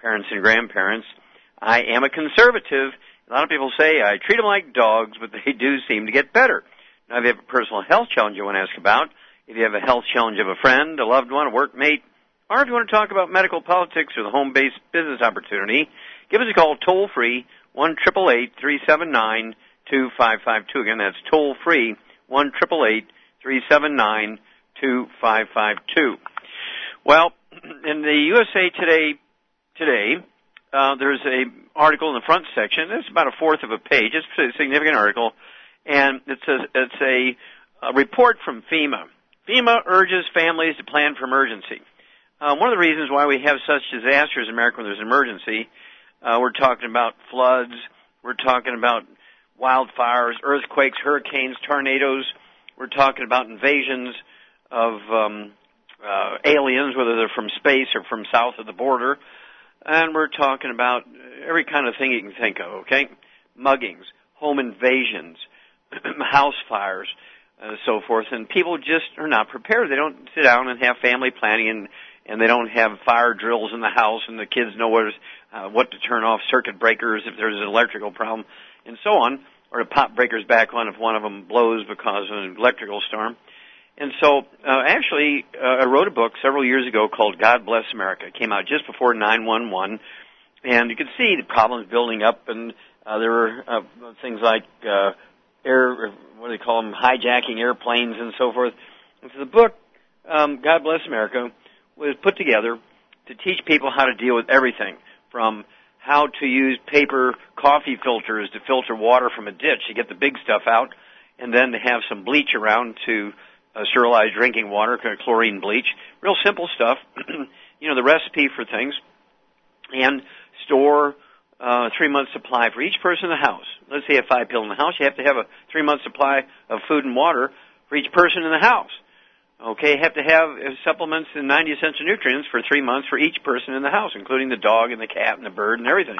parents and grandparents. I am a conservative. A lot of people say I treat them like dogs, but they do seem to get better. Now, if you have a personal health challenge you want to ask about, if you have a health challenge of a friend, a loved one, a workmate, or if you want to talk about medical politics or the home-based business opportunity, give us a call toll free one triple eight three seven nine two five five two. Again, that's toll free one triple eight three seven nine two five five two. Well, in the USA Today today, uh, there's a article in the front section. It's about a fourth of a page. It's a significant article, and it's a it's a, a report from FEMA. FEMA urges families to plan for emergency. Uh, one of the reasons why we have such disasters in America when there's an emergency, uh, we're talking about floods, we're talking about wildfires, earthquakes, hurricanes, tornadoes, we're talking about invasions of um, uh, aliens, whether they're from space or from south of the border and we're talking about every kind of thing you can think of, okay? Muggings, home invasions, house fires, and so forth, and people just are not prepared. They don't sit down and have family planning and and they don't have fire drills in the house and the kids know what, uh, what to turn off circuit breakers if there's an electrical problem and so on, or to pop breakers back on if one of them blows because of an electrical storm. And so, uh, actually, uh, I wrote a book several years ago called God Bless America. It came out just before 911, and you could see the problems building up, and uh, there were uh, things like uh, air, what do they call them, hijacking airplanes and so forth. And so the book, um, God Bless America, was put together to teach people how to deal with everything from how to use paper coffee filters to filter water from a ditch to get the big stuff out, and then to have some bleach around to uh, sterilized drinking water, chlorine bleach, real simple stuff. you know, the recipe for things, and store uh, three month supply for each person in the house. Let's say you have five people in the house, you have to have a three month supply of food and water for each person in the house. Okay, you have to have uh, supplements and 90 essential nutrients for three months for each person in the house, including the dog and the cat and the bird and everything,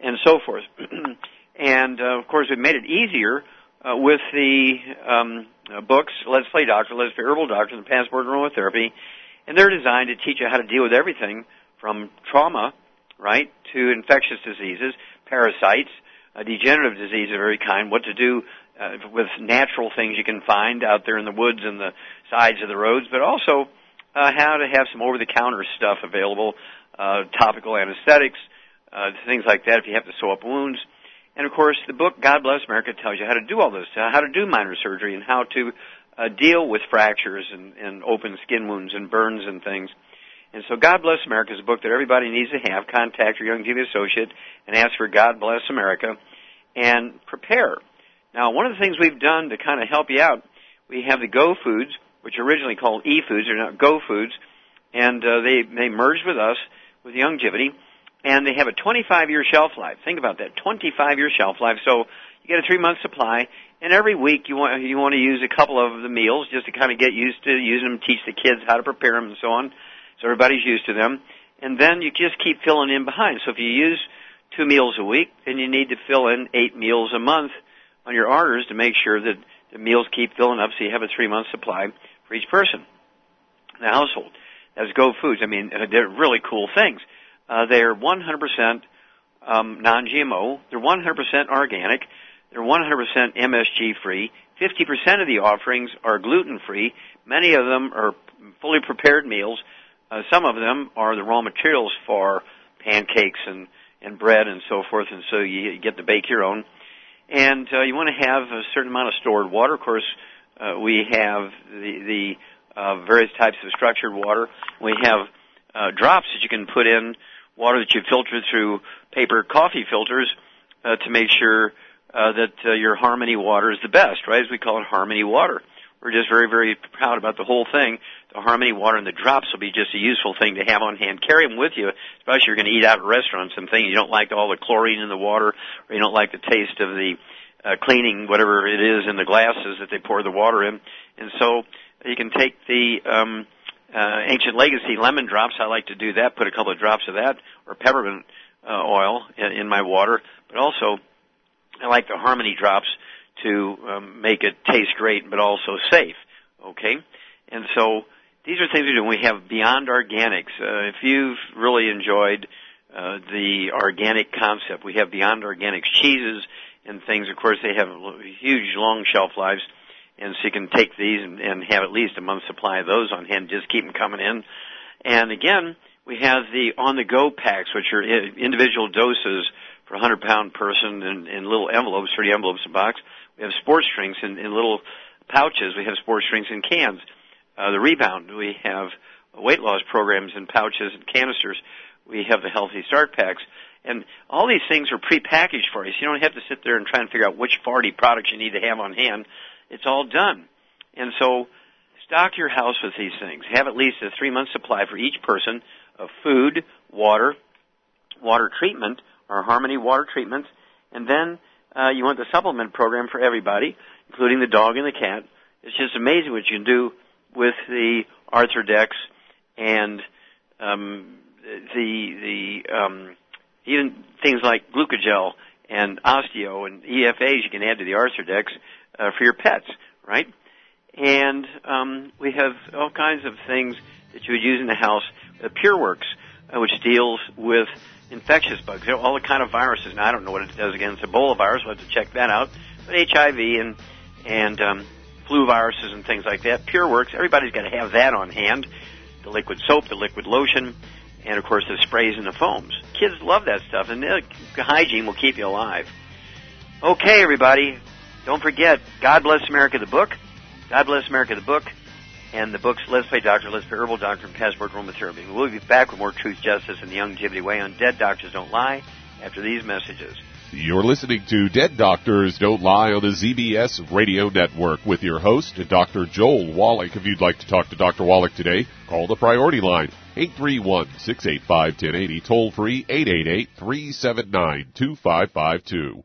and so forth. and uh, of course, we've made it easier uh, with the um, uh, books, Let's Play Doctor, Let's Play Herbal Doctor, and Passport Aromatherapy, and they're designed to teach you how to deal with everything from trauma, right, to infectious diseases, parasites, uh, degenerative disease of every kind, what to do uh, with natural things you can find out there in the woods and the sides of the roads, but also uh, how to have some over-the-counter stuff available, uh, topical anesthetics, uh, things like that if you have to sew up wounds. And of course, the book God Bless America tells you how to do all this, how to do minor surgery, and how to uh, deal with fractures and, and open skin wounds and burns and things. And so, God Bless America is a book that everybody needs to have. Contact your Youngevity associate and ask for God Bless America, and prepare. Now, one of the things we've done to kind of help you out, we have the Go Foods, which are originally called E Foods, they're now Go Foods, and uh, they they merged with us with Youngevity and they have a 25 year shelf life. Think about that, 25 year shelf life. So you get a three month supply, and every week you want you want to use a couple of the meals just to kind of get used to using them, teach the kids how to prepare them, and so on. So everybody's used to them, and then you just keep filling in behind. So if you use two meals a week, then you need to fill in eight meals a month on your orders to make sure that the meals keep filling up, so you have a three month supply for each person in the household. That's Go Foods. I mean, they're really cool things. Uh, they're 100% um, non-GMO. They're 100% organic. They're 100% MSG free. 50% of the offerings are gluten free. Many of them are fully prepared meals. Uh, some of them are the raw materials for pancakes and and bread and so forth, and so you get to bake your own. And uh, you want to have a certain amount of stored water. Of course, uh, we have the the uh, various types of structured water. We have uh, drops that you can put in water that you filter through paper coffee filters uh, to make sure uh, that uh, your Harmony water is the best, right? As we call it Harmony water. We're just very, very proud about the whole thing. The Harmony water and the drops will be just a useful thing to have on hand. Carry them with you, especially if you're going to eat out at restaurants and things. You don't like all the chlorine in the water, or you don't like the taste of the uh, cleaning whatever it is in the glasses that they pour the water in. And so you can take the um, uh, Ancient Legacy lemon drops. I like to do that. Put a couple of drops of that or peppermint uh, oil in, in my water. But also, I like the Harmony drops to um, make it taste great, but also safe. Okay, and so these are things we do. We have Beyond Organics. Uh, if you've really enjoyed uh, the organic concept, we have Beyond Organics cheeses and things. Of course, they have huge long shelf lives, and so you can take these and, and have at least a month's supply of those on hand. Just keep them coming in. And again, we have the on-the-go packs, which are individual doses for a 100 pound person in, in little envelopes, 30 envelopes a box. We have sports drinks in, in little pouches. We have sports drinks in cans. Uh, the rebound, we have weight loss programs in pouches and canisters. We have the healthy start packs. And all these things are prepackaged for you. So you don't have to sit there and try and figure out which farty products you need to have on hand. It's all done. And so stock your house with these things. Have at least a three month supply for each person of food, water, water treatment, our Harmony water treatments, and then uh, you want the supplement program for everybody, including the dog and the cat. It's just amazing what you can do with the Arthrodex and um, the the um, even things like glucogel and osteo and EFAs you can add to the Arthrodex uh, for your pets, right? And um, we have all kinds of things that you would use in the house. Uh, PureWorks, uh, which deals with infectious bugs, all the kind of viruses. Now I don't know what it does against Ebola virus. We'll have to check that out. But HIV and and um, flu viruses and things like that. PureWorks. Everybody's got to have that on hand. The liquid soap, the liquid lotion, and of course the sprays and the foams. Kids love that stuff, and hygiene will keep you alive. Okay, everybody, don't forget God Bless America the book. God Bless America the book and the books Let's Play Doctor, Let's Play Herbal Doctor, and Passport Aromatherapy. We'll be back with more Truth, Justice, and the Youngevity Way on Dead Doctors Don't Lie after these messages. You're listening to Dead Doctors Don't Lie on the ZBS Radio Network with your host, Dr. Joel Wallach. If you'd like to talk to Dr. Wallach today, call the priority line, 831-685-1080, toll free, 888-379-2552.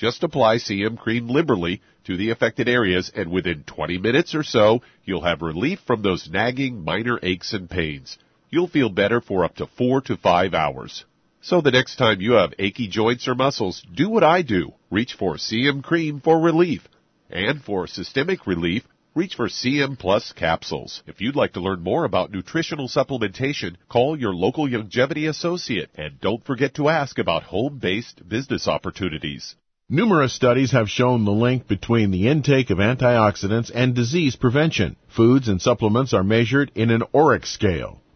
Just apply CM cream liberally to the affected areas and within 20 minutes or so, you'll have relief from those nagging minor aches and pains. You'll feel better for up to four to five hours. So the next time you have achy joints or muscles, do what I do. Reach for CM cream for relief. And for systemic relief, reach for CM Plus capsules. If you'd like to learn more about nutritional supplementation, call your local Youngevity associate and don't forget to ask about home-based business opportunities. Numerous studies have shown the link between the intake of antioxidants and disease prevention. Foods and supplements are measured in an ORAC scale.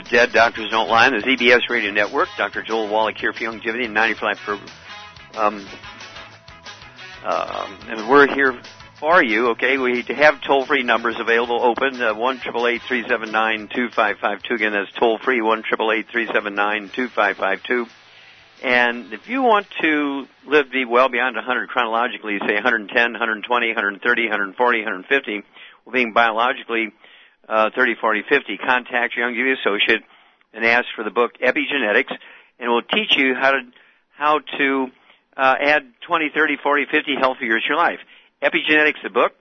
To Dead Doctors Don't Lie on the ZBS Radio Network. Dr. Joel Wallach here for Youngevity and 95 for, um, uh, and we're here for you, okay? We have toll-free numbers available open, uh, 1 2552 Again, that's toll-free, 1 2552 And if you want to live be well beyond 100 chronologically, say 110, 120, 130, 140, 150, well, being biologically uh, 30, 40, 50, contact your Youngevity associate and ask for the book Epigenetics, and we'll teach you how to how to uh, add 20, 30, 40, 50 healthy years to your life. Epigenetics, the book,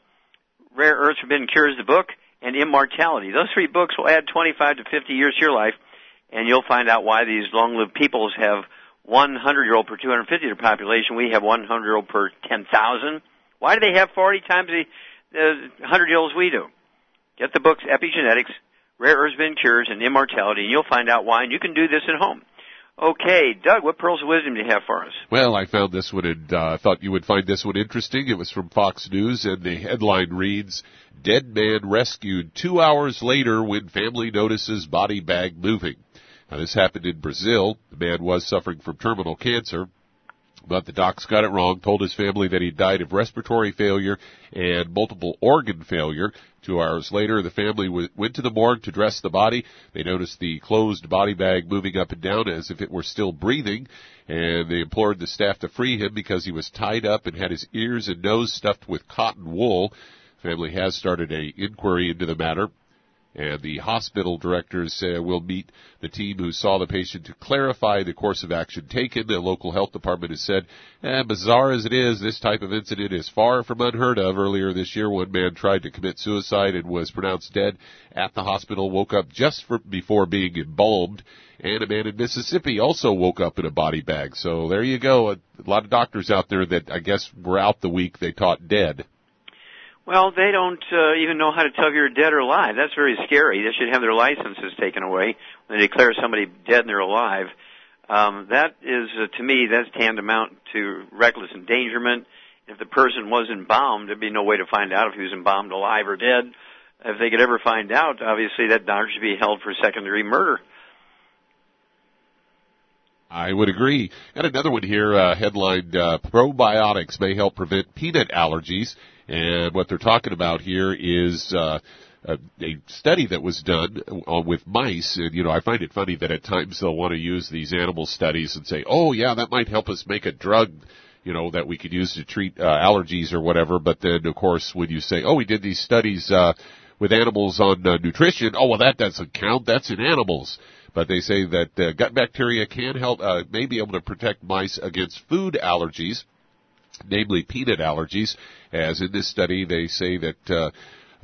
Rare Earths, Forbidden Cures, the book, and Immortality. Those three books will add 25 to 50 years to your life, and you'll find out why these long-lived peoples have 100 year old per 250 their population. We have 100 year old per 10,000. Why do they have 40 times the, the 100 year olds we do? Get the books Epigenetics, Rare Earths Forbidden Cures, and Immortality, and you'll find out why, and you can do this at home. Okay, Doug, what pearls of wisdom do you have for us? Well, I found this one and uh, thought you would find this one interesting. It was from Fox News, and the headline reads, Dead man rescued two hours later when family notices body bag moving. Now, this happened in Brazil. The man was suffering from terminal cancer. But the docs got it wrong, told his family that he died of respiratory failure and multiple organ failure. Two hours later, the family w- went to the morgue to dress the body. They noticed the closed body bag moving up and down as if it were still breathing, and they implored the staff to free him because he was tied up and had his ears and nose stuffed with cotton wool. Family has started a inquiry into the matter. And the hospital directors say uh, will meet the team who saw the patient to clarify the course of action taken. The local health department has said, eh, bizarre as it is, this type of incident is far from unheard of. Earlier this year, one man tried to commit suicide and was pronounced dead at the hospital, woke up just for, before being embalmed. And a man in Mississippi also woke up in a body bag. So there you go. A, a lot of doctors out there that I guess were out the week they taught dead. Well, they don't uh, even know how to tell if you're dead or alive. That's very scary. They should have their licenses taken away when they declare somebody dead and they're alive. Um, that is, uh, to me, that's tantamount to reckless endangerment. If the person was embalmed, there'd be no way to find out if he was embalmed alive or dead. If they could ever find out, obviously that doctor should be held for second degree murder. I would agree. Got another one here, uh, headlined, uh, probiotics may help prevent peanut allergies. And what they're talking about here is, uh, a, a study that was done uh, with mice, and you know, I find it funny that at times they'll want to use these animal studies and say, "Oh, yeah, that might help us make a drug you know, that we could use to treat uh, allergies or whatever. But then, of course, when you say, oh, we did these studies uh, with animals on uh, nutrition, oh, well, that doesn't count. That's in animals. But they say that uh, gut bacteria can help, uh, may be able to protect mice against food allergies, namely peanut allergies. As in this study, they say that uh,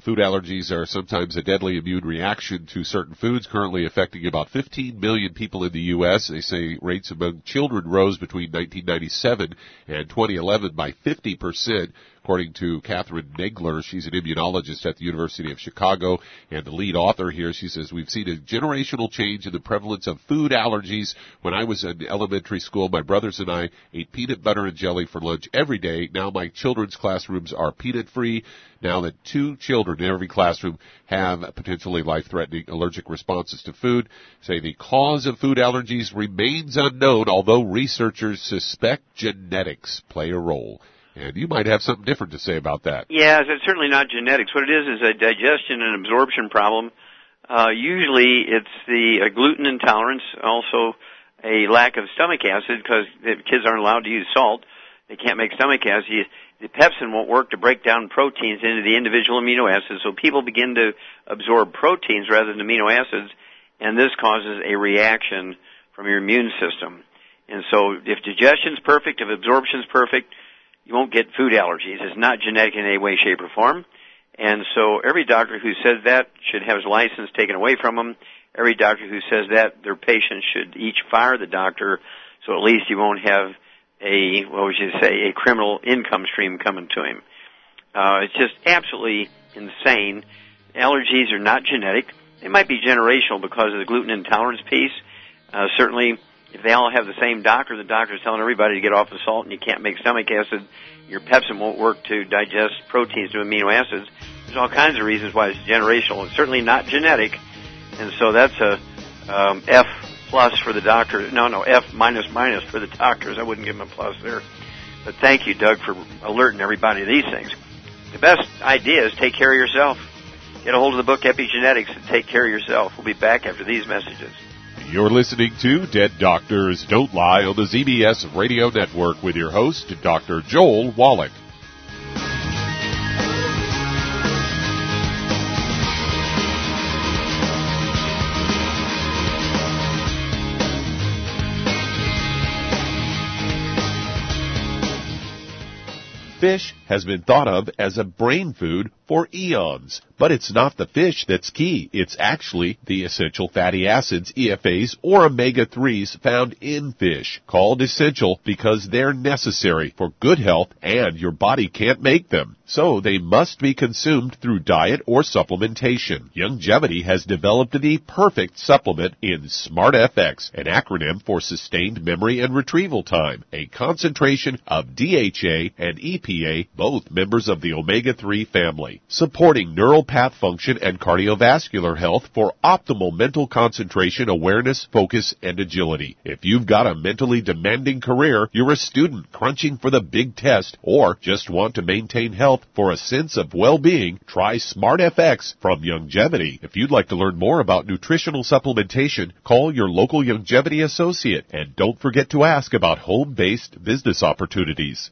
Food allergies are sometimes a deadly immune reaction to certain foods, currently affecting about 15 million people in the U.S. They say rates among children rose between 1997 and 2011 by 50 percent according to Cathryn Nagler, She's an immunologist at the University of Chicago and the lead author here. She says, we've seen a generational change in the prevalence of food allergies. When I was in elementary school, my brothers and I ate peanut butter and jelly for lunch every day. Now my children's classrooms are peanut free. Now that two children in every classroom have potentially life-threatening allergic responses to food, say the cause of food allergies remains unknown, although researchers suspect genetics play a role. And you might have something different to say about that. Yeah, it's certainly not genetics. What it is is a digestion and absorption problem. Uh, usually it's the uh, gluten intolerance, also a lack of stomach acid because the kids aren't allowed to use salt. They can't make stomach acid. The pepsin won't work to break down proteins into the individual amino acids, so people begin to absorb proteins rather than amino acids, and this causes a reaction from your immune system. And so if digestion's perfect, if absorption's perfect, you won't get food allergies. It's not genetic in any way, shape, or form. And so every doctor who says that should have his license taken away from him. Every doctor who says that, their patients should each fire the doctor so at least he won't have a, what would you say, a criminal income stream coming to him. Uh, it's just absolutely insane. Allergies are not genetic. They might be generational because of the gluten intolerance piece. Uh, certainly, if they all have the same doctor, the doctor's telling everybody to get off the salt and you can't make stomach acid, your pepsin won't work to digest proteins to amino acids. There's all kinds of reasons why it's generational. It's certainly not genetic. And so that's a, um, F plus for the doctor. No, no, F minus minus for the doctors. I wouldn't give them a plus there. But thank you, Doug, for alerting everybody to these things. The best idea is take care of yourself. Get a hold of the book Epigenetics and take care of yourself. We'll be back after these messages. You're listening to Dead Doctors Don't Lie on the ZBS Radio Network with your host, Dr. Joel Wallach. Fish has been thought of as a brain food for eons. But it's not the fish that's key. It's actually the essential fatty acids, EFAs, or omega-3s found in fish, called essential because they're necessary for good health and your body can't make them. So they must be consumed through diet or supplementation. Youngevity has developed the perfect supplement in SmartFX, an acronym for sustained memory and retrieval time, a concentration of DHA and EPA, both members of the omega-3 family, supporting neural path function and cardiovascular health for optimal mental concentration, awareness, focus, and agility. If you've got a mentally demanding career, you're a student crunching for the big test, or just want to maintain health for a sense of well-being, try SmartFX from Youngevity. If you'd like to learn more about nutritional supplementation, call your local Youngevity associate and don't forget to ask about home-based business opportunities.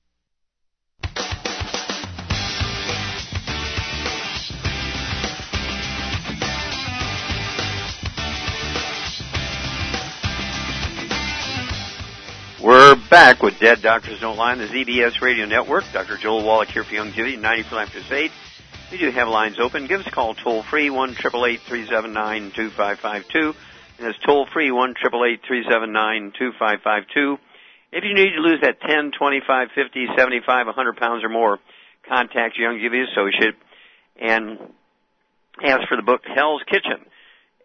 We're back with Dead Doctors Don't Lie on the ZBS Radio Network. Dr. Joel Wallach here for Youngevity, 90 for Life Crusade. We do have lines open. Give us a call toll free, 1 379 2552. And it's toll free, 1 379 2552. If you need to lose that 10, 25, 50, 75, 100 pounds or more, contact your Youngevity associate and ask for the book Hell's Kitchen.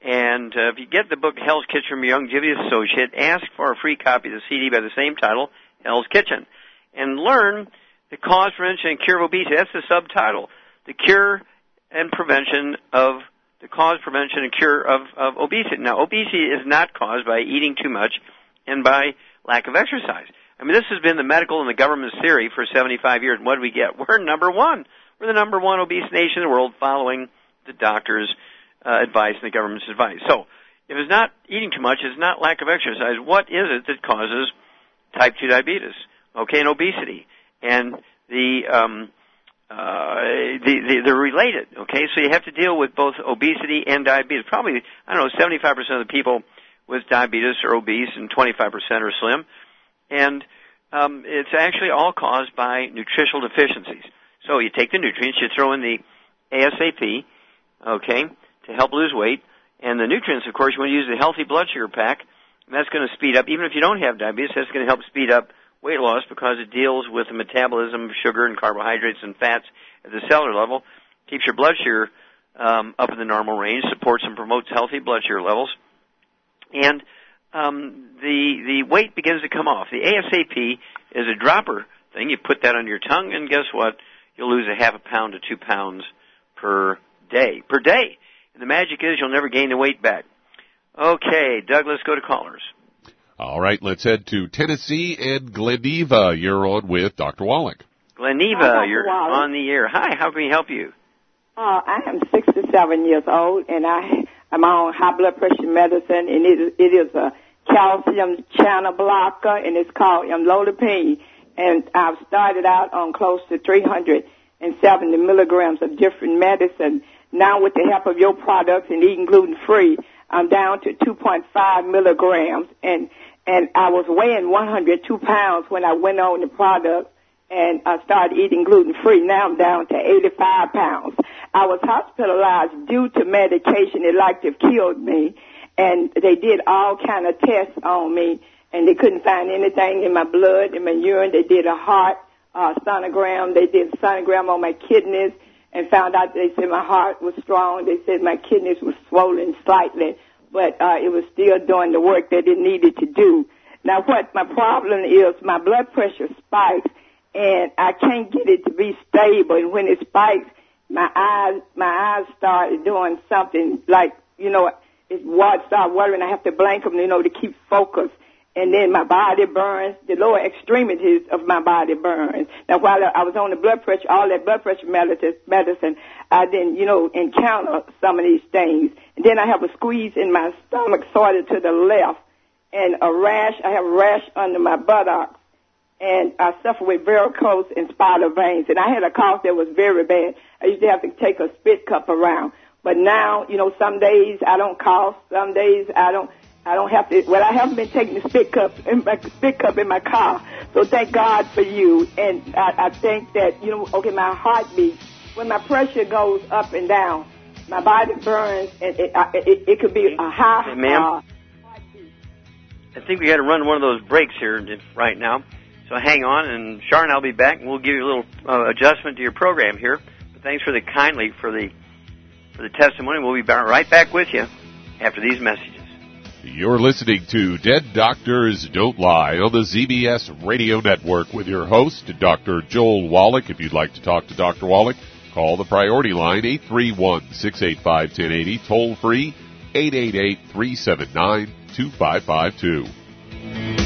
And uh, if you get the book Hell's Kitchen from your Youngevity associate, ask for a free copy of the CD by the same title, Hell's Kitchen, and learn the cause, prevention, and cure of obesity. That's the subtitle: the cure and prevention of the cause, prevention, and cure of, of obesity. Now, obesity is not caused by eating too much and by lack of exercise. I mean, this has been the medical and the government's theory for 75 years. And what do we get? We're number one. We're the number one obese nation in the world, following the doctors' uh, advice and the government's advice. So, if it's not eating too much, it's not lack of exercise. What is it that causes type 2 diabetes? Okay, and obesity. And the, um, uh, the, the, they're related. Okay, so you have to deal with both obesity and diabetes. Probably, I don't know, 75% of the people with diabetes are obese and 25% are slim. And um, it's actually all caused by nutritional deficiencies. So you take the nutrients, you throw in the ASAP, okay, to help lose weight. And the nutrients, of course, you want to use the healthy blood sugar pack. And that's going to speed up, even if you don't have diabetes, that's going to help speed up weight loss because it deals with the metabolism of sugar and carbohydrates and fats at the cellular level, keeps your blood sugar um, up in the normal range, supports and promotes healthy blood sugar levels, and um, the the weight begins to come off. The ASAP is a dropper thing. You put that on your tongue, and guess what? You'll lose a half a pound to two pounds per day. Per day. And the magic is you'll never gain the weight back. Okay, Doug, let's go to callers. All right, let's head to Tennessee and Gleneva. You're on with Dr. Wallach. Gleneva, you're on the air. Hi, how can we help you? Uh, I am 67 years old, and I am on high blood pressure medicine, and it, it is a calcium channel blocker, and it's called amlodipine. And I've started out on close to 370 milligrams of different medicine. Now, with the help of your products and eating gluten free, I'm down to 2.5 milligrams, and and I was weighing 102 pounds when I went on the product and I started eating gluten free. Now I'm down to 85 pounds. I was hospitalized due to medication. It like to have killed me. And they did all kind of tests on me and they couldn't find anything in my blood, in my urine. They did a heart uh, sonogram. They did sonogram on my kidneys and found out they said my heart was strong. They said my kidneys were swollen slightly, but uh, it was still doing the work that it needed to do. Now what my problem is, my blood pressure spikes and I can't get it to be stable. And when it spikes, my eyes, my eyes started doing something like, you know, it's what start watering. I have to blink them, you know, to keep focus. And then my body burns. The lower extremities of my body burns. Now, while I was on the blood pressure, all that blood pressure medicine, I didn't, you know, encounter some of these things. And then I have a squeeze in my stomach, sort of to the left, and a rash. I have a rash under my buttocks and I suffer with varicose and spider veins. And I had a cough that was very bad. I used to have to take a spit cup around. But now, you know, some days I don't cough. Some days I don't. I don't have to. Well, I haven't been taking the spit cup in my spit cup in my car. So thank God for you. And I, I think that you know, okay, my heartbeat when my pressure goes up and down, my body burns, and it it, it could be a high. Hey, ma'am. Uh, I think we got to run one of those breaks here right now. So hang on, and Sharon, I'll be back, and we'll give you a little uh, adjustment to your program here. But thanks for the kindly for the for the testimony. We'll be right back with you after these messages. You're listening to Dead Doctors Don't Lie on the ZBS Radio Network with your host, Dr. Joel Wallach. If you'd like to talk to Dr. Wallach, call the priority line 831 685 1080, toll free 888 379 2552.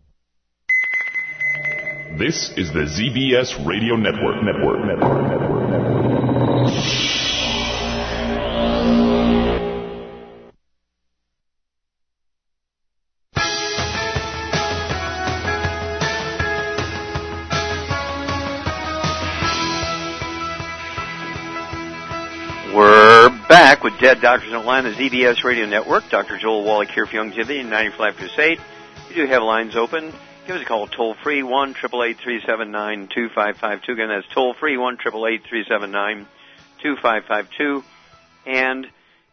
This is the ZBS Radio Network. Network. Network. Network. Network. We're back with Dead Doctors on the ZBS Radio Network. Dr. Joel Wallach here for Youngevity and 95 Crusade. We do have lines open. Give us a call toll free one triple eight three seven nine two five five two. Again, that's toll free one triple eight three seven nine two five five two. And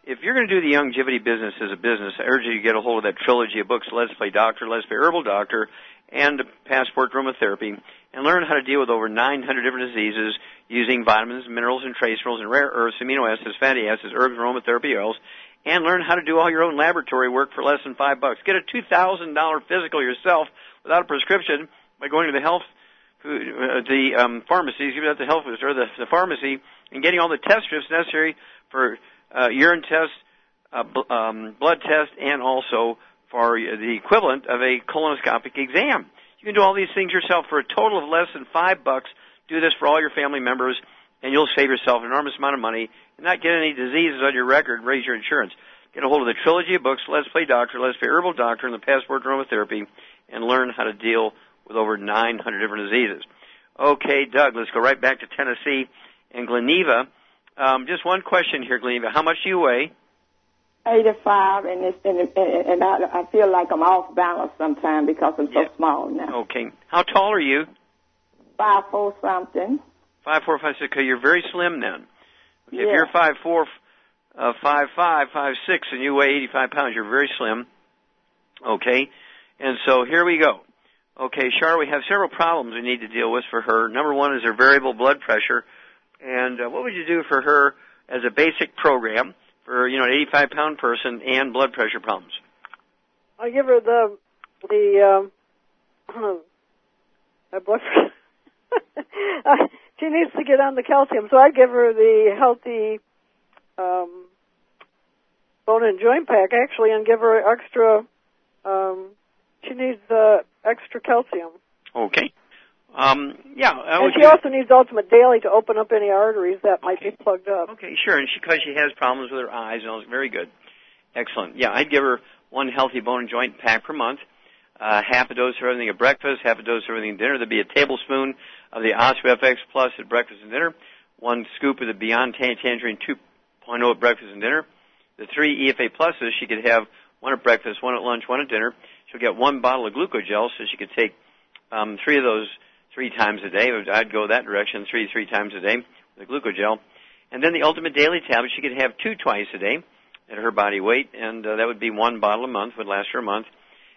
if you're going to do the Youngevity business as a business, I urge you to get a hold of that trilogy of books, Let's Play Doctor, Let's Play Herbal Doctor, and Passport Aromatherapy, and learn how to deal with over 900 different diseases using vitamins, minerals, and trace minerals, and rare earths, amino acids, fatty acids, herbs, aromatherapy oils, and learn how to do all your own laboratory work for less than five bucks. Get a $2,000 physical yourself without a prescription by going to the health food, uh, the um, pharmacies, even at the health food store, the, the pharmacy, and getting all the test strips necessary for uh, urine test, uh, bl- um, blood test, and also for the equivalent of a colonoscopic exam. You can do all these things yourself for a total of less than five bucks. Do this for all your family members, and you'll save yourself an enormous amount of money and not get any diseases on your record. Raise your insurance. Get a hold of the trilogy of books, Let's Play Doctor, Let's Play Herbal Doctor, and the Passport Aromatherapy, and learn how to deal with over 900 different diseases. Okay, Doug, let's go right back to Tennessee and Gleneva. Um, just one question here, Gleneva. How much do you weigh? 85, and it's and, and, and I, I feel like I'm off balance sometimes because I'm so Yeah. small now. Okay. How tall are you? Five four something. Five four, five six. Okay, you're very slim then. Okay, If you're five four, uh, five five, five six, and you weigh 85 pounds, you're very slim. Okay, and so here we go. Okay, Char, we have several problems we need to deal with for her. Number one is her variable blood pressure, and uh, what would you do for her as a basic program for you know an 85 pound person and blood pressure problems? I give her the the um, uh, blood. uh, she needs to get on the calcium, so I give her the healthy um, bone and joint pack actually, and give her extra. Um, she needs uh, extra calcium, Okay. Um, yeah. And she also needs Ultimate Daily to open up any arteries that might be plugged up. Okay, sure. And she, because she has problems with her eyes and all, very good. Excellent. Yeah, I'd give her one healthy bone and joint pack per month, uh, half a dose of everything at breakfast, half a dose of everything at dinner. There'd be a tablespoon of the OsteoFX Plus at breakfast and dinner, one scoop of the Beyond Tan- Tangerine 2.0 at breakfast and dinner. The three EFA Pluses, she could have one at breakfast, one at lunch, one at dinner. She'll get one bottle of glucogel, so she could take um, three of those three times a day. I'd go that direction, three three times a day with the glucogel. And then the Ultimate Daily tablet, she could have two twice a day at her body weight, and uh, that would be one bottle a month, would last her a month.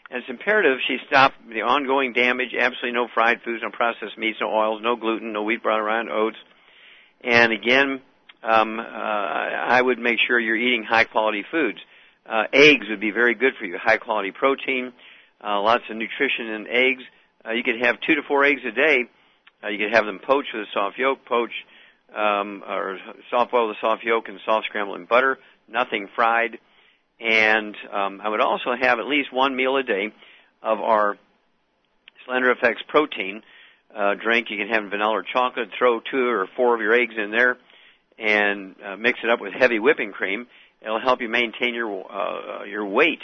And it's imperative she stop the ongoing damage. Absolutely no fried foods, no processed meats, no oils, no gluten, no wheat, bran, rye, oats. And again, um, uh, I would make sure you're eating high quality foods. Uh, eggs would be very good for you. High quality protein, uh, lots of nutrition in eggs. Uh, you could have two to four eggs a day. Uh, you could have them poached with a soft yolk, poach, um, or soft boil with soft yolk and soft scramble in butter. Nothing fried. And um, I would also have at least one meal a day of our Slender Effects protein uh, drink. You can have vanilla or chocolate. Throw two or four of your eggs in there, and uh, mix it up with heavy whipping cream. It'll help you maintain your uh, your weight.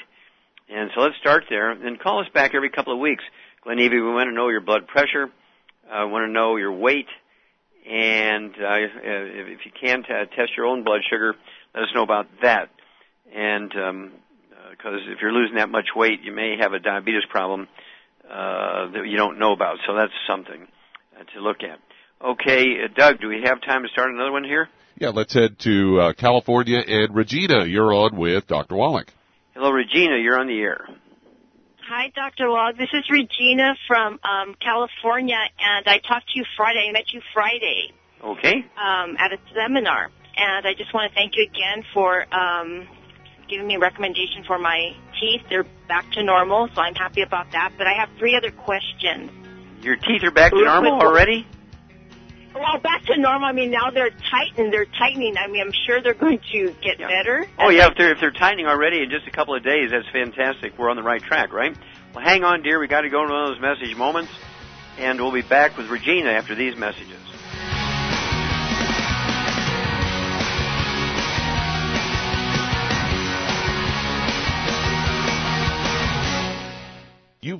And so let's start there. Then call us back every couple of weeks. Glen Evie, we want to know your blood pressure. I uh, want to know your weight. And uh, if you can t- test your own blood sugar, let us know about that. And because um, uh, if you're losing that much weight, you may have a diabetes problem uh, that you don't know about. So that's something uh, to look at. Okay, uh, Doug, do we have time to start another one here? Yeah, let's head to uh, California. And Regina, you're on with Dr. Wallach. Hello, Regina. You're on the air. Hi, Dr. Wallach. This is Regina from um, California, and I talked to you Friday. I met you Friday. Okay. Um, at a seminar, and I just want to thank you again for um, giving me a recommendation for my teeth. They're back to normal, so I'm happy about that. But I have three other questions. Your teeth are back to normal already? Well, back to normal. I mean, now they're tightened. They're tightening. I mean, I'm sure they're going to get yeah. better. Oh yeah, if they're if they're tightening already in just a couple of days, that's fantastic. We're on the right track, right? Well, hang on, dear. We got to go to one of those message moments, and we'll be back with Regina after these messages.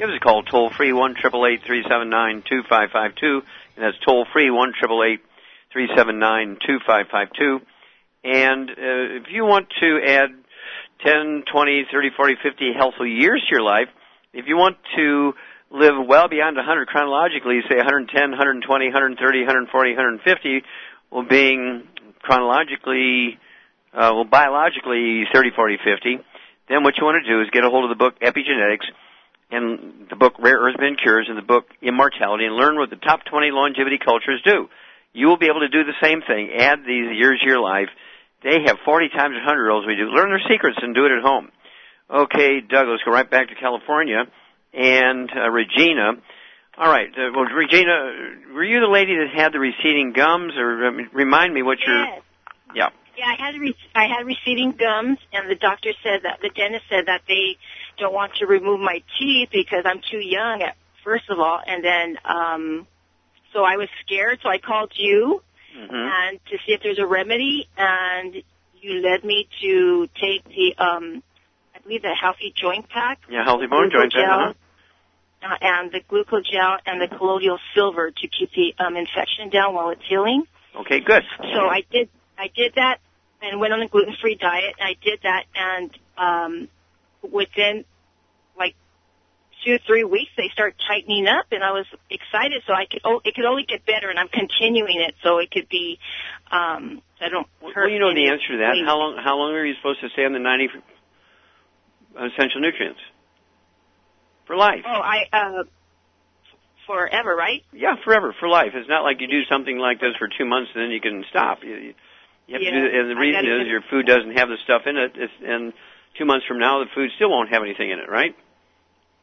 Give us a call, toll free, 1 379 2552 and that's toll free, 1 379 2552 And uh, if you want to add 10, 20, 30, 40, 50 healthful years to your life, if you want to live well beyond 100 chronologically, say 110, 120, 130, 140, 150, well, being chronologically, uh, well, biologically 30, 40, 50, then what you want to do is get a hold of the book Epigenetics and the book Rare Earth Men Cures and the book Immortality and learn what the top 20 longevity cultures do. You will be able to do the same thing. Add these years to your life. They have 40 times 100 year olds we do. Learn their secrets and do it at home. Okay, Doug, let's go right back to California. And uh, Regina. All right. Uh, well, Regina, were you the lady that had the receding gums, or uh, remind me what your? Yes. Yeah. Yeah, I had re- I had receding gums, and the doctor said that the dentist said that they don't want to remove my teeth because I'm too young. At first of all, and then um, so I was scared, so I called you Mm-hmm. and to see if there's a remedy, and you led me to take the um, I believe the healthy joint pack. Yeah, healthy bone joint pack. Uh-huh. uh, and the glucogel and the colloidal silver to keep the um, infection down while it's healing. Okay, good. So I did I did that and went on a gluten free diet. And I did that and um within like two or three weeks they start tightening up and I was excited so I could oh it could only get better and I'm continuing it so it could be um I don't hurt Well, you know the answer to that. How long? How long are you supposed to stay on the 90 essential nutrients? For life. Oh I uh forever, right? Yeah, forever, for life. It's not like you do something like this for two months and then you can stop. You, you you have Yeah, to do, and the reason is your food doesn't have the stuff in it, it's, and two months from now the food still won't have anything in it, right?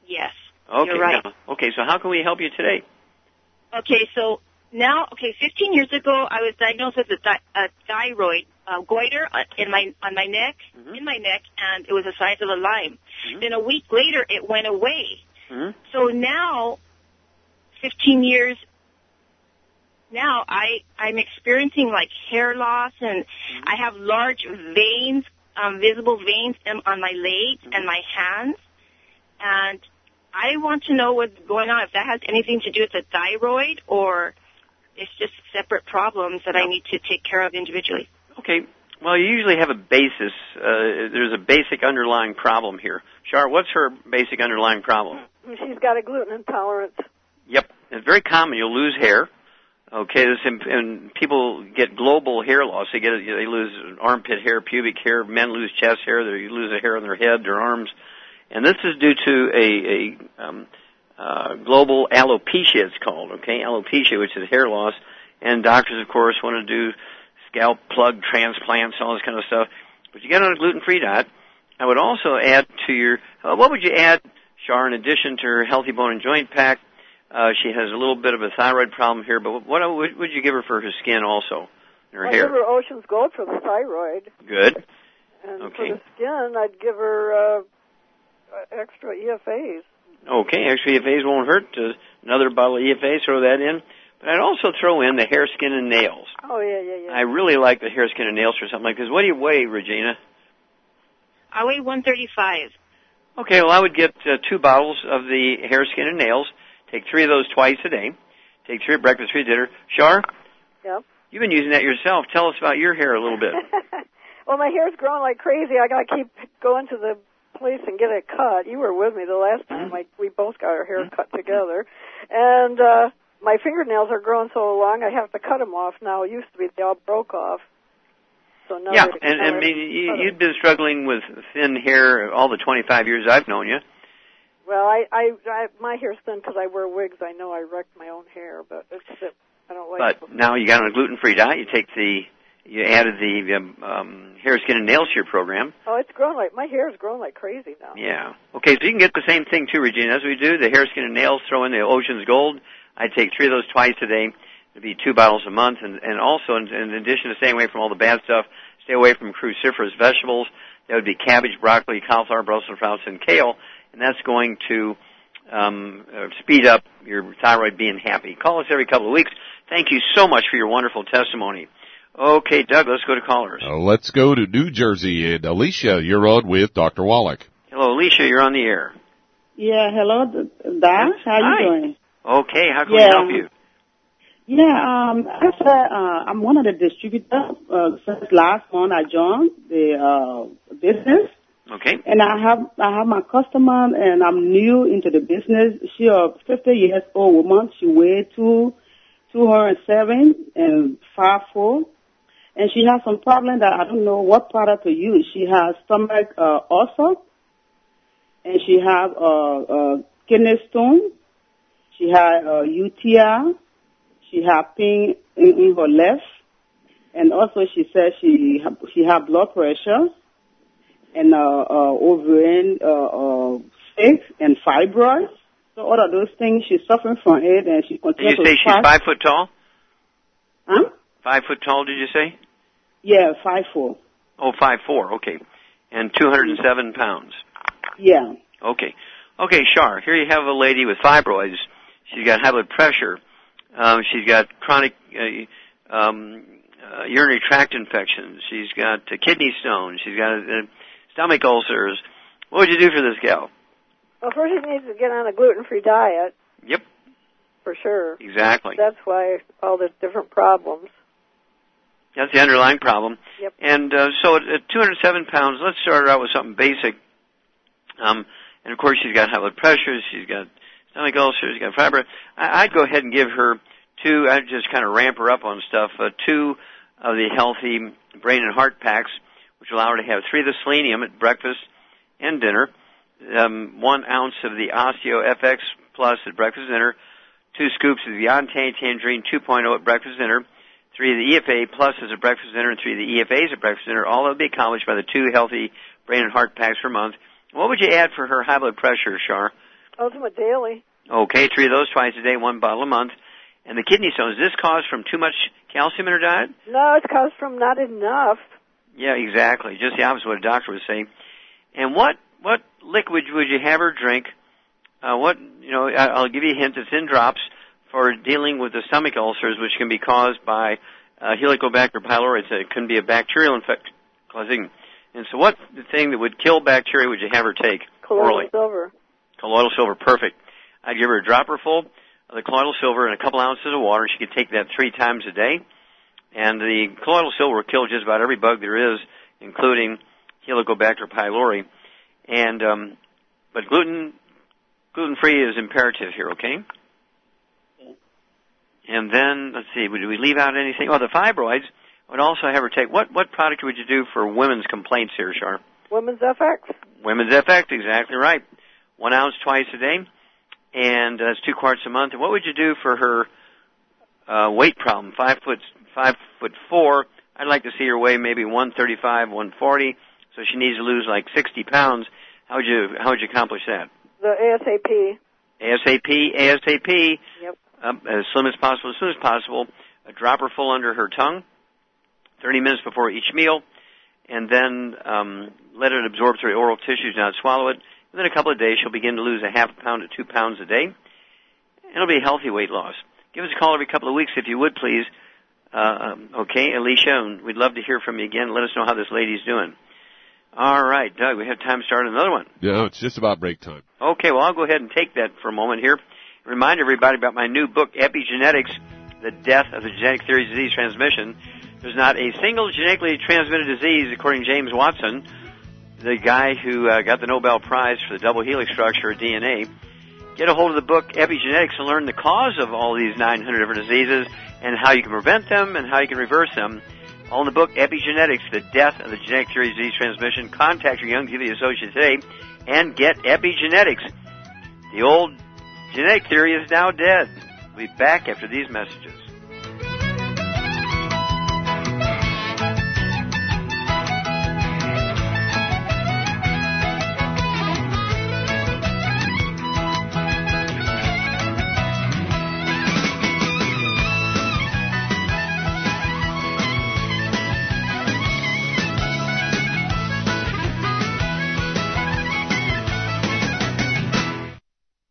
Yes. Okay. You're right. now- okay, so how can we help you today? Okay, so now, okay, 15 years ago, I was diagnosed with a, thi- a thyroid uh, goiter in my on my neck, Mm-hmm. in my neck, and it was the size of a lime. Then a week later, it went away. Mhm. So now, 15 years. Now I I'm experiencing like hair loss and I have large veins, um, visible veins in, on my legs and my hands, and I want to know what's going on. If that has anything to do with the thyroid or it's just separate problems that I need to take care of individually. Okay. Well, you usually have a basis. Uh, there's a basic underlying problem here. Char, what's her basic underlying problem? She's got a gluten intolerance. Yep, it's very common. You'll lose hair. Okay, this and people get global hair loss. They get they lose armpit hair, pubic hair. Men lose chest hair. They lose a hair on their head, their arms, and this is due to a, a um, uh, global alopecia. It's called okay, alopecia, which is hair loss. And doctors, of course, want to do scalp plug transplants, all this kind of stuff. But you get on a gluten-free diet. I would also add to your. Uh, what would you add, Char, in addition to her healthy bone and joint pack? Uh, she has a little bit of a thyroid problem here, but what would would you give her for her skin also? Her I'd hair. give her Ocean's Gold for the thyroid, Good. and Okay. for the skin, I'd give her uh, uh, extra EFAs. Okay, actually, EFAs won't hurt. Uh, another bottle of EFAs, throw that in. But I'd also throw in the hair, skin, and nails. Oh yeah, yeah, yeah. I really like the hair, skin, and nails for something like this. What do you weigh, Regina? I weigh 135. Okay, well, I would get uh, two bottles of the hair, skin, and nails. Take three of those twice a day. Take three at breakfast, three at dinner. Char, Yep. you've been using that yourself. Tell us about your hair a little bit. well, my hair's growing like crazy. I gotta keep going to the place and get it cut. You were with me the last time. Like we both got our hair cut together, and uh my fingernails are growing so long I have to cut them off now. It used to be they all broke off. So now yeah, and, and I mean, you, you've been struggling with thin hair all the 25 years I've known you. Well, I, I, I my hair's thin because I wear wigs. I know I wrecked my own hair, but it's it, I don't like. But now you got on a gluten-free diet. You take the, you added the um, um, hair, skin, and nails to your program. Oh, it's grown like my hair's grown like crazy now. Yeah. Okay, so you can get the same thing too, Regina. As we do, the hair, skin, and nails. Throw in the Ocean's Gold. I take three of those twice a day. It'd be two bottles a month, and and also in, in addition to staying away from all the bad stuff, stay away from cruciferous vegetables. That would be cabbage, broccoli, cauliflower, Brussels sprouts, and kale, and that's going to um, uh, speed up your thyroid being happy. Call us every couple of weeks. Thank you so much for your wonderful testimony. Okay, Doug, let's go to callers. Uh, let's go to New Jersey. And Alicia, you're on with Dr. Wallach. Hello, Alicia, you're on the air. Yeah, hello, D- Doc. How Hi. you doing? Okay, how can Yeah. we help you? Yeah, um, actually, uh, I'm one of the distributors. Uh, since last month, I joined the uh, business, Okay. and I have I have my customer, and I'm new into the business. She a 50 years old woman. She weighed two, 207 and five four, and she has some problem that I don't know what product to use. She has stomach uh, ulcer, and she have uh, uh, kidney stone. She had uh, UTI. She had pain in, in her left, and also she said she she had blood pressure, and uh, uh, ovarian uh, uh, cysts and fibroids. So all of those things, she's suffering from it, and she continues. Did you say she's fast. five foot tall? Huh? Five foot tall, did you say? Yeah, five four. Oh, five four. Okay, and two hundred and seven pounds. Yeah. Okay, okay, Shar. Here you have a lady with fibroids. She's got high blood pressure. Um, she's got chronic uh, um, uh, urinary tract infections. She's got uh, kidney stones. She's got uh, stomach ulcers. What would you do for this gal? Well, first she needs to get on a gluten-free diet. Yep. For sure. Exactly. That's why all the different problems. That's the underlying problem. Yep. And uh, so at, at 207 pounds, let's start her out with something basic. Um, and of course, she's got high blood pressure. She's got stomach ulcers. She's got fiber. I, I'd go ahead and give her two. I'd just kind of ramp her up on stuff. Uh, two of the healthy brain and heart packs, which allow her to have three of the selenium at breakfast and dinner. Um, one ounce of the Osteo FX Plus at breakfast and dinner. Two scoops of the Yante Tangerine 2.0 at breakfast and dinner three of the EFA pluses at breakfast and dinner and three of the EFAs at breakfast and dinner. All that will be accomplished by the two healthy brain and heart packs per month. What would you add for her high blood pressure, Shar? Ultimate Daily. Okay, three of those twice a day, one bottle a month. And the kidney stones, is this caused from too much calcium in her diet? No, it's caused from not enough. Yeah, exactly. Just the opposite of what a doctor would say. And what what liquid would you have her drink? Uh, what you know, I'll give you a hint. It's in drops for dealing with the stomach ulcers, which can be caused by uh, Helicobacter pylori. It's a- It can be a bacterial infection causing. And so, what the thing that would kill bacteria would you have her take orally? Colloidal silver. Colloidal silver, perfect. I'd give her a dropper full of the colloidal silver and a couple ounces of water. She could take that three times a day. And the colloidal silver will kill just about every bug there is, including Helicobacter pylori. And um, but gluten gluten free is imperative here, okay? And then let's see, would we leave out anything? Oh, the fibroids. Would also have her take what what product would you do for women's complaints here, Sharp? Women's FX. Women's FX, exactly right. One ounce twice a day, and that's two quarts a month. And what would you do for her uh, weight problem? Five foot five foot four. I'd like to see her weigh maybe one thirty five, one forty. So she needs to lose like sixty pounds. How would you how would you accomplish that? The ASAP. ASAP, ASAP. Yep. Um, as slim as possible, as soon as possible. A dropper full under her tongue, 30 minutes before each meal, and then um, let it absorb through the oral tissues, not swallow it. Within a couple of days, she'll begin to lose a half a pound to two pounds a day. And it'll be healthy weight loss. Give us a call every couple of weeks if you would, please. Uh, um, okay, Alicia, and we'd love to hear from you again. Let us know how this lady's doing. All right, Doug, we have time to start another one. No, it's just about break time. Okay, well, I'll go ahead and take that for a moment here. Remind everybody about my new book, Epigenetics, The Death of the Genetic Theory of Disease Transmission. There's not a single genetically transmitted disease, according to James Watson, the guy who uh, got the Nobel Prize for the double helix structure of DNA. Get a hold of the book, Epigenetics, and learn the cause of all these 900 different diseases and how you can prevent them and how you can reverse them. All in the book, Epigenetics, The Death of the Genetic Theory of Disease Transmission. Contact your Youngevity associate today and get Epigenetics. The old genetic theory is now dead. We'll be back after these messages.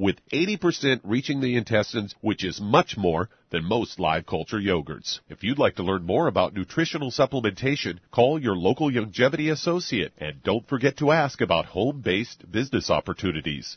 With 80% reaching the intestines, which is much more than most live culture yogurts. If you'd like to learn more about nutritional supplementation, call your local Youngevity associate and don't forget to ask about home-based business opportunities.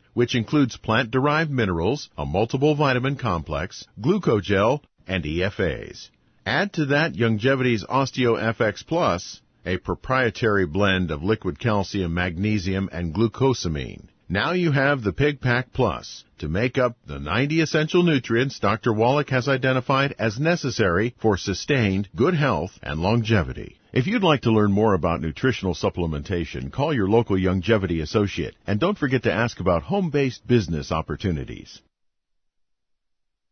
which includes plant-derived minerals, a multiple vitamin complex, glucogel, and EFAs. Add to that Youngevity's OsteoFX Plus, a proprietary blend of liquid calcium, magnesium, and glucosamine. Now you have the Pig Pack Plus to make up the 90 essential nutrients Dr. Wallach has identified as necessary for sustained good health and longevity. If you'd like to learn more about nutritional supplementation, call your local Youngevity associate and don't forget to ask about home-based business opportunities.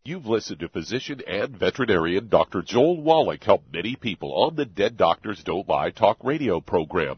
You've listened to physician and veterinarian Dr. Joel Wallach help many people on the Dead Doctors Don't Lie talk radio program.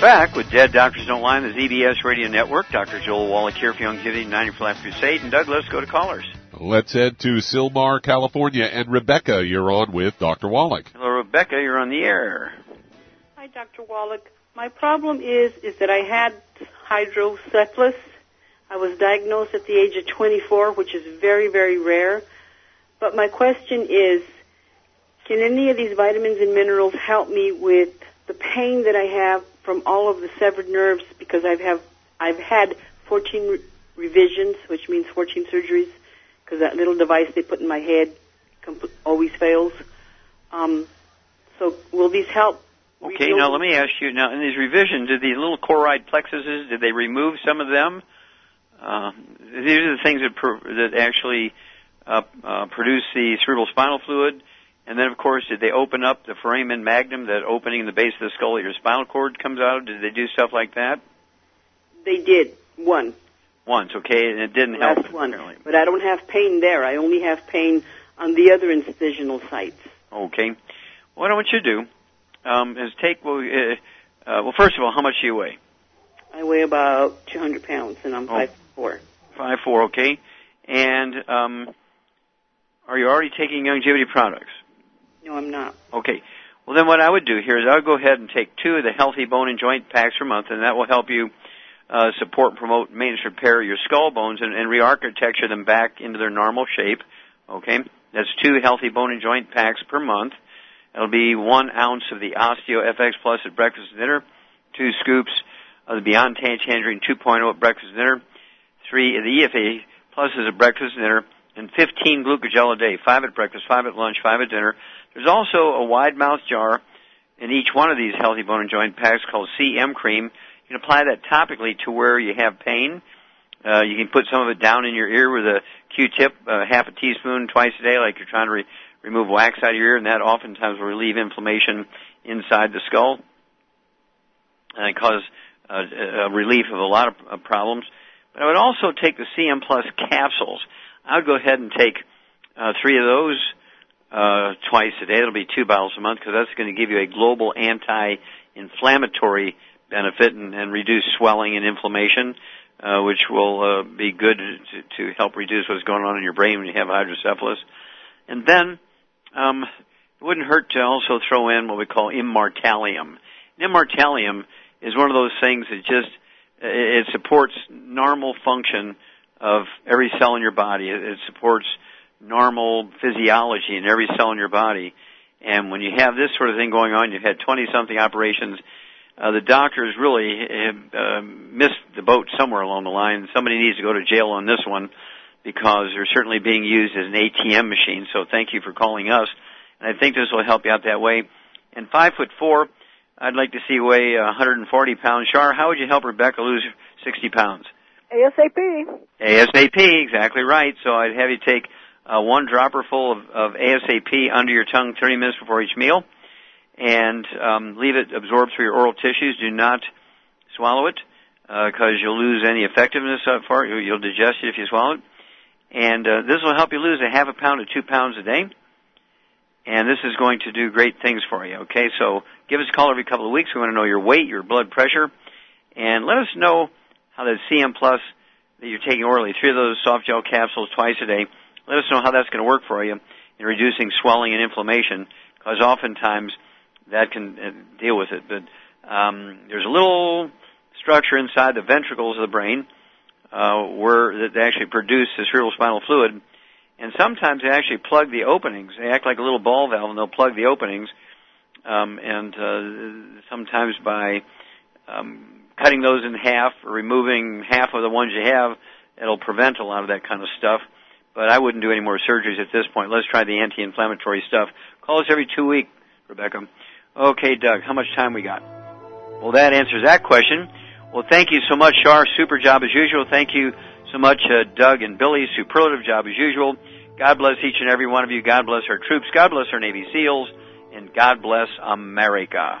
back with Dead Doctors Don't Lie on the ZBS Radio Network. Dr. Joel Wallach here for Youngevity 90 for Life Crusade. And Doug, let's go to callers. Let's head to Sylmar, California. And Rebecca, you're on with Dr. Wallach. Hello, Rebecca. You're on the air. Hi, Dr. Wallach. My problem is is that I had hydrocephalus. I was diagnosed at the age of 24, which is very, very rare. But my question is, can any of these vitamins and minerals help me with the pain that I have from all of the severed nerves because I've have I've had 14 re- revisions, which means 14 surgeries, because that little device they put in my head compl- always fails. Um, so will these help? Okay, now let me ask you, now in these revisions, did the little choroid plexuses, did they remove some of them? Uh, these are the things that, that actually uh, uh, produce the cerebral spinal fluid. And then, of course, did they open up the foramen magnum, that opening in the base of the skull that your spinal cord comes out of? Did they do stuff like that? They did one. Once, okay, and it didn't Last help. one. apparently. But I don't have pain there. I only have pain on the other incisional sites. Okay. What I want you to do um, is take, well, uh, uh, well, first of all, how much do you weigh? I weigh about 200 pounds, and I'm Oh. five four. Five four, okay. And um, are you already taking Youngevity products? No, I'm not. Okay. Well, then what I would do here is I would go ahead and take two of the healthy bone and joint packs per month, and that will help you uh, support and promote maintenance repair your skull bones and, and re-architecture them back into their normal shape. Okay. That's two healthy bone and joint packs per month. It'll be one ounce of the Osteo FX Plus at breakfast and dinner, two scoops of the Beyond Tangy Tangerine 2.0 at breakfast and dinner, three of the EFA Pluses at breakfast and dinner, and 15 glucogel a day, five at breakfast, five at lunch, five at dinner. There's also a wide mouth jar in each one of these healthy bone and joint packs called CM cream. You can apply that topically to where you have pain. Uh, you can put some of it down in your ear with a Q-tip, uh, half a teaspoon twice a day, like you're trying to re- remove wax out of your ear, and that oftentimes will relieve inflammation inside the skull and cause uh, a relief of a lot of uh, problems. But I would also take the CM Plus capsules. I would go ahead and take uh, three of those uh, twice a day. It'll be two bottles a month because that's going to give you a global anti-inflammatory benefit and, and reduce swelling and inflammation, uh, which will uh, be good to, to help reduce what's going on in your brain when you have hydrocephalus. And then um, it wouldn't hurt to also throw in what we call immortalium. Immortalium is one of those things that just it supports normal function of every cell in your body. It supports normal physiology in every cell in your body. And when you have this sort of thing going on, you've had 20 something operations, uh, the doctors really have uh, missed the boat somewhere along the line. Somebody needs to go to jail on this one because they're certainly being used as an ATM machine. So thank you for calling us. And I think this will help you out that way. And five foot four, I'd like to see weigh 140 pounds. Char, how would you help Rebecca lose 60 pounds? ASAP. ASAP, exactly right. So I'd have you take uh, one dropper full of, of ASAP under your tongue 30 minutes before each meal, and um, leave it absorbed through your oral tissues. Do not swallow it because uh, you'll lose any effectiveness for it. You'll digest it if you swallow it. And uh, this will help you lose a half a pound to two pounds a day. And this is going to do great things for you. Okay, so give us a call every couple of weeks. We want to know your weight, your blood pressure, and let us know how the CM Plus that you're taking orally, three of those soft gel capsules twice a day, let us know how that's going to work for you in reducing swelling and inflammation, because oftentimes that can uh, deal with it. But um, there's a little structure inside the ventricles of the brain uh, where that actually produce the cerebral spinal fluid, and sometimes they actually plug the openings. They act like a little ball valve, and they'll plug the openings. Um, and uh, sometimes by um, cutting those in half or removing half of the ones you have, it'll prevent a lot of that kind of stuff. But I wouldn't do any more surgeries at this point. Let's try the anti-inflammatory stuff. Call us every two weeks, Rebecca. Okay, Doug, how much time we got? Well, that answers that question. Well, thank you so much, Shar. Super job as usual. Thank you so much, uh, Doug and Billy. Superlative job as usual. God bless each and every one of you. God bless our troops. God bless our Navy SEALs. And God bless America.